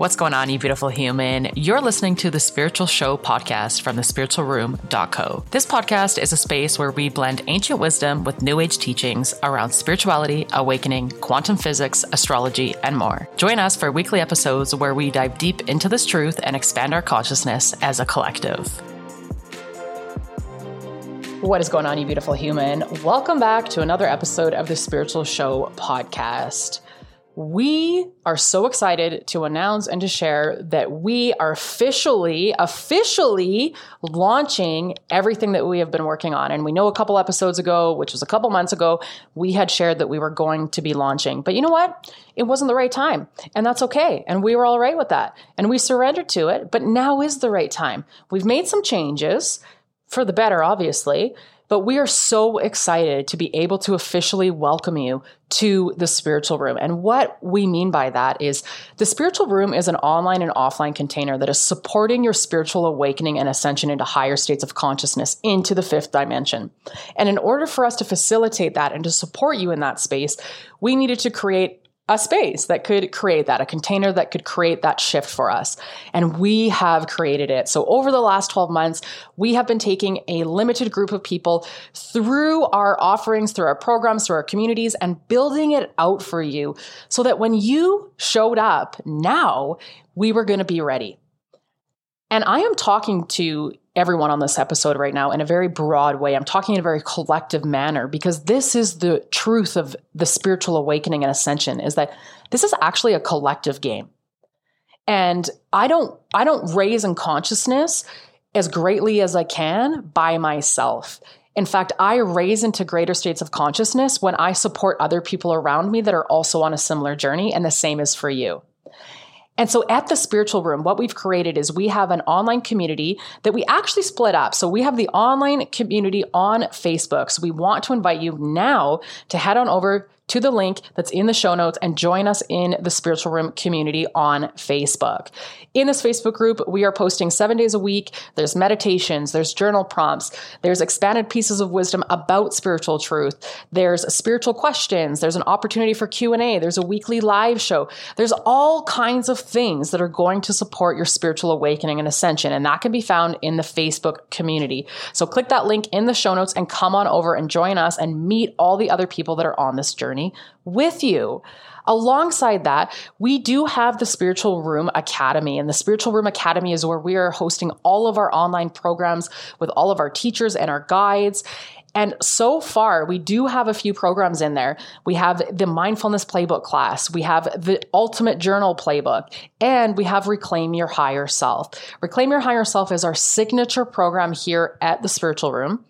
What's going on, you beautiful human? You're listening to the Spiritual Show podcast from the thespiritualroom.co. This podcast is a space where we blend ancient wisdom with new age teachings around spirituality, awakening, quantum physics, astrology, and more. Join us for weekly episodes where we dive deep into this truth and expand our consciousness as a collective. What is going on, you beautiful human? Welcome back to another episode of the Spiritual Show podcast. We are so excited to announce and to share that we are officially, officially launching everything that we have been working on. And we know a couple episodes ago, which was a couple months ago, we had shared that we were going to be launching. But you know what? It wasn't the right time. And that's okay. And we were all right with that. And we surrendered to it. But now is the right time. We've made some changes for the better, obviously. But we are so excited to be able to officially welcome you to the spiritual room. And what we mean by that is the spiritual room is an online and offline container that is supporting your spiritual awakening and ascension into higher states of consciousness into the fifth dimension. And in order for us to facilitate that and to support you in that space, we needed to create a space that could create that, a container that could create that shift for us. And we have created it. So over the last 12 months, we have been taking a limited group of people through our offerings, through our programs, through our communities, and building it out for you so that when you showed up now, we were going to be ready. And I am talking to everyone on this episode right now in a very broad way. I'm talking in a very collective manner because this is the truth of the spiritual awakening and ascension is that this is actually a collective game. And I don't I don't raise in consciousness as greatly as I can by myself. In fact, I raise into greater states of consciousness when I support other people around me that are also on a similar journey and the same is for you. And so at the spiritual room, what we've created is we have an online community that we actually split up. So we have the online community on Facebook. So we want to invite you now to head on over to the link that's in the show notes and join us in the Spiritual Room community on Facebook. In this Facebook group, we are posting seven days a week. There's meditations, there's journal prompts, there's expanded pieces of wisdom about spiritual truth, there's spiritual questions, there's an opportunity for Q&A, there's a weekly live show. There's all kinds of things that are going to support your spiritual awakening and ascension, and that can be found in the Facebook community. So click that link in the show notes and come on over and join us and meet all the other people that are on this journey with you. Alongside that, we do have the Spiritual Room Academy, and the Spiritual Room Academy is where we are hosting all of our online programs with all of our teachers and our guides. And so far, we do have a few programs in there. We have the mindfulness playbook class, we have the ultimate journal playbook, and we have Reclaim Your Higher Self. Reclaim Your Higher Self is our signature program here at the Spiritual Room,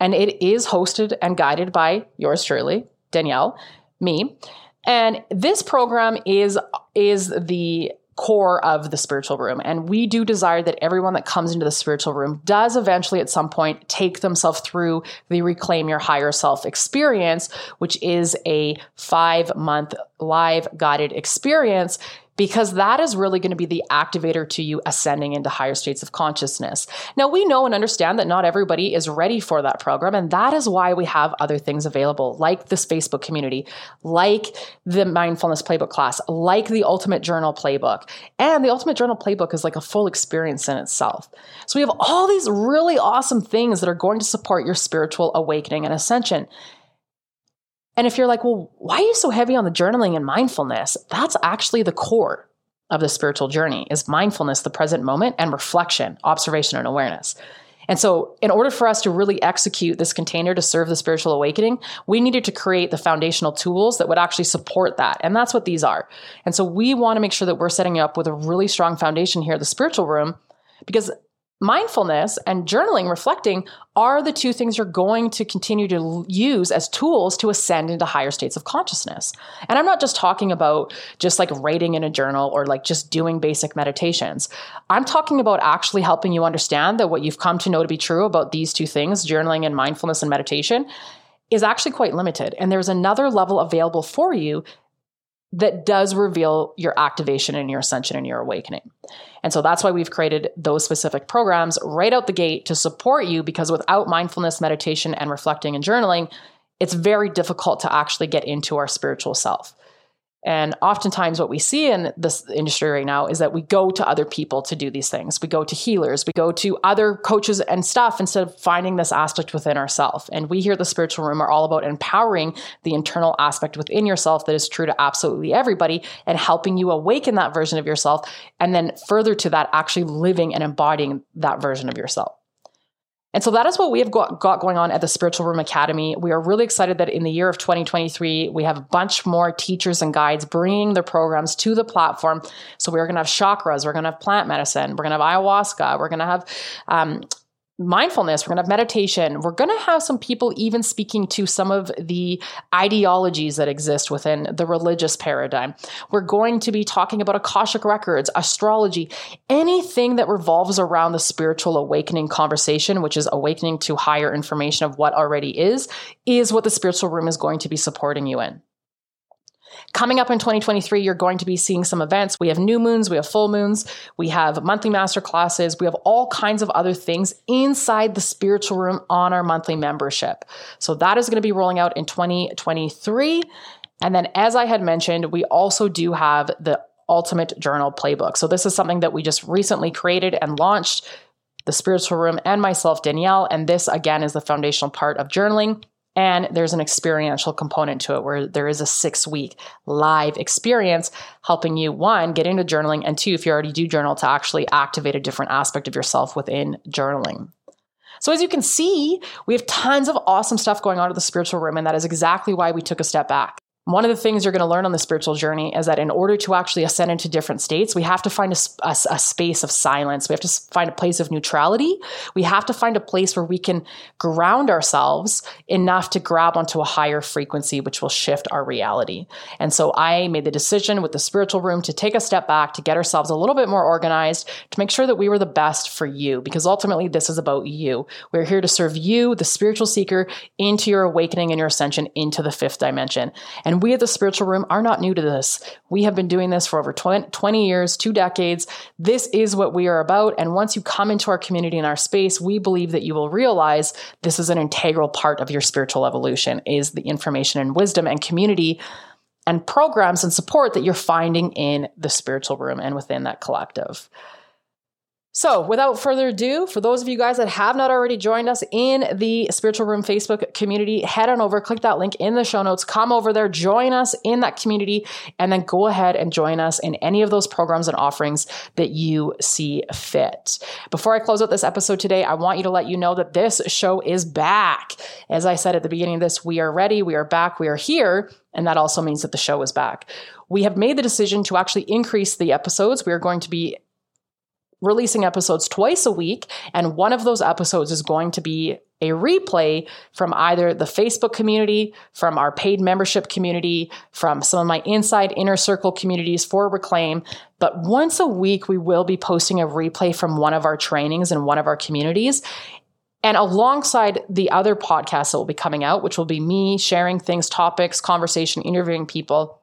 and it is hosted and guided by yours truly, Danielle, me. And this program is is the core of the spiritual room. And we do desire that everyone that comes into the spiritual room does eventually at some point take themselves through the Reclaim Your Higher Self experience, which is a five month live guided experience because that is really going to be the activator to you ascending into higher states of consciousness. Now, we know and understand that not everybody is ready for that program, and that is why we have other things available, like this Facebook community, like the mindfulness playbook class, like the Ultimate Journal playbook. And the Ultimate Journal playbook is like a full experience in itself. So, we have all these really awesome things that are going to support your spiritual awakening and ascension. And if you're like, well, why are you so heavy on the journaling and mindfulness? That's actually the core of the spiritual journey is mindfulness, the present moment, and reflection, observation, and awareness. And so, in order for us to really execute this container to serve the spiritual awakening, we needed to create the foundational tools that would actually support that. And that's what these are. And so, we want to make sure that we're setting up with a really strong foundation here, the spiritual room, because mindfulness and journaling, reflecting are the two things you're going to continue to use as tools to ascend into higher states of consciousness. And I'm not just talking about just like writing in a journal or like just doing basic meditations. I'm talking about actually helping you understand that what you've come to know to be true about these two things, journaling and mindfulness and meditation, is actually quite limited. And there's another level available for you that does reveal your activation and your ascension and your awakening. And so that's why we've created those specific programs right out the gate to support you because without mindfulness, meditation, and reflecting and journaling, it's very difficult to actually get into our spiritual self. And oftentimes, what we see in this industry right now is that we go to other people to do these things. We go to healers, we go to other coaches and stuff instead of finding this aspect within ourselves. And we here at the Spiritual Room are all about empowering the internal aspect within yourself that is true to absolutely everybody and helping you awaken that version of yourself. And then, further to that, actually living and embodying that version of yourself. And so that is what we have got, going on at the Spiritual Room Academy. We are really excited that in the year of 2023, we have a bunch more teachers and guides bringing their programs to the platform. So we're going to have chakras, we're going to have plant medicine, we're going to have ayahuasca, we're going to have um, mindfulness, we're going to have meditation. We're going to have some people even speaking to some of the ideologies that exist within the religious paradigm. We're going to be talking about Akashic records, astrology, anything that revolves around the spiritual awakening conversation, which is awakening to higher information of what already is, is what the spiritual room is going to be supporting you in. Coming up in 2023, you're going to be seeing some events. We have new moons, we have full moons, we have monthly master classes, we have all kinds of other things inside the spiritual room on our monthly membership. So that is going to be rolling out in 2023. And then, as I had mentioned, we also do have the Ultimate Journal Playbook. So, this is something that we just recently created and launched, the Spiritual Room and myself, Danielle. And this, again, is the foundational part of journaling. And there's an experiential component to it where there is a six week live experience helping you, one, get into journaling, and two, if you already do journal, to actually activate a different aspect of yourself within journaling. So, as you can see, we have tons of awesome stuff going on at the spiritual room, and that is exactly why we took a step back. One of the things you're going to learn on the spiritual journey is that in order to actually ascend into different states, we have to find a, a, a, space of silence. We have to find a place of neutrality. We have to find a place where we can ground ourselves enough to grab onto a higher frequency, which will shift our reality. And so I made the decision with the spiritual room to take a step back, to get ourselves a little bit more organized, to make sure that we were the best for you, because ultimately this is about you. We're here to serve you, the spiritual seeker, into your awakening and your ascension into the fifth dimension. And and we at the Spiritual Room are not new to this. We have been doing this for over 20 years, two decades. This is what we are about. And once you come into our community and our space, we believe that you will realize this is an integral part of your spiritual evolution is the information and wisdom and community and programs and support that you're finding in the spiritual room and within that collective. So, without further ado, for those of you guys that have not already joined us in the Spiritual Room Facebook community, head on over, click that link in the show notes, come over there, join us in that community, and then go ahead and join us in any of those programs and offerings that you see fit. Before I close out this episode today, I want you to let you know that this show is back. As I said at the beginning of this, we are ready, we are back, we are here. And that also means that the show is back. We have made the decision to actually increase the episodes. We are going to be releasing episodes twice a week. And one of those episodes is going to be a replay from either the Facebook community, from our paid membership community, from some of my inside inner circle communities for Reclaim. But once a week, we will be posting a replay from one of our trainings in one of our communities. And alongside the other podcasts that will be coming out, which will be me sharing things, topics, conversation, interviewing people,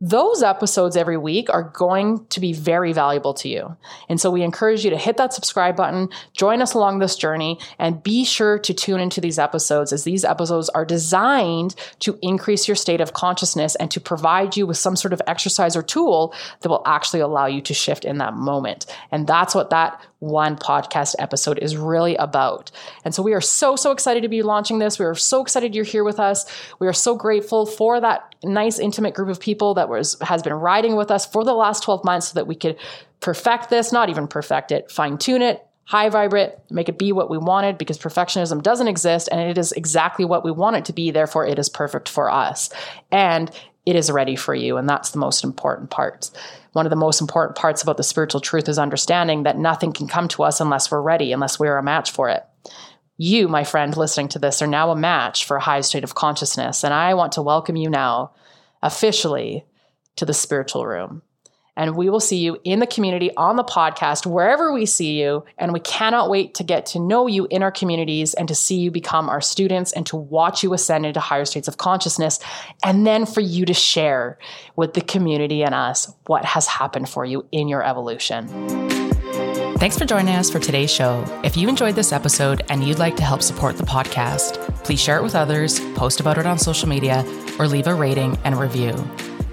those episodes every week are going to be very valuable to you. And so we encourage you to hit that subscribe button, join us along this journey, and be sure to tune into these episodes as these episodes are designed to increase your state of consciousness and to provide you with some sort of exercise or tool that will actually allow you to shift in that moment. And that's what that one podcast episode is really about. And so we are so, so excited to be launching this. We are so excited you're here with us. We are so grateful for that nice, intimate group of people that was has been riding with us for the last 12 months so that we could perfect this, not even perfect it, fine tune it, high vibrate, make it be what we wanted because perfectionism doesn't exist and it is exactly what we want it to be. Therefore, it is perfect for us. And it is ready for you. And that's the most important part. One of the most important parts about the spiritual truth is understanding that nothing can come to us unless we're ready, unless we're a match for it. You, my friend, listening to this, are now a match for a high state of consciousness. And I want to welcome you now officially to the spiritual room. And we will see you in the community, on the podcast, wherever we see you. And we cannot wait to get to know you in our communities and to see you become our students and to watch you ascend into higher states of consciousness. And then for you to share with the community and us what has happened for you in your evolution. Thanks for joining us for today's show. If you enjoyed this episode and you'd like to help support the podcast, please share it with others, post about it on social media, or leave a rating and review.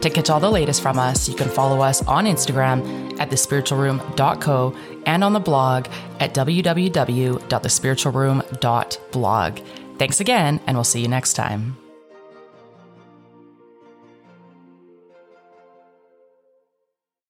To catch all the latest from us, you can follow us on Instagram at thespiritualroom.co and on the blog at www.thespiritualroom.blog. Thanks again, and we'll see you next time.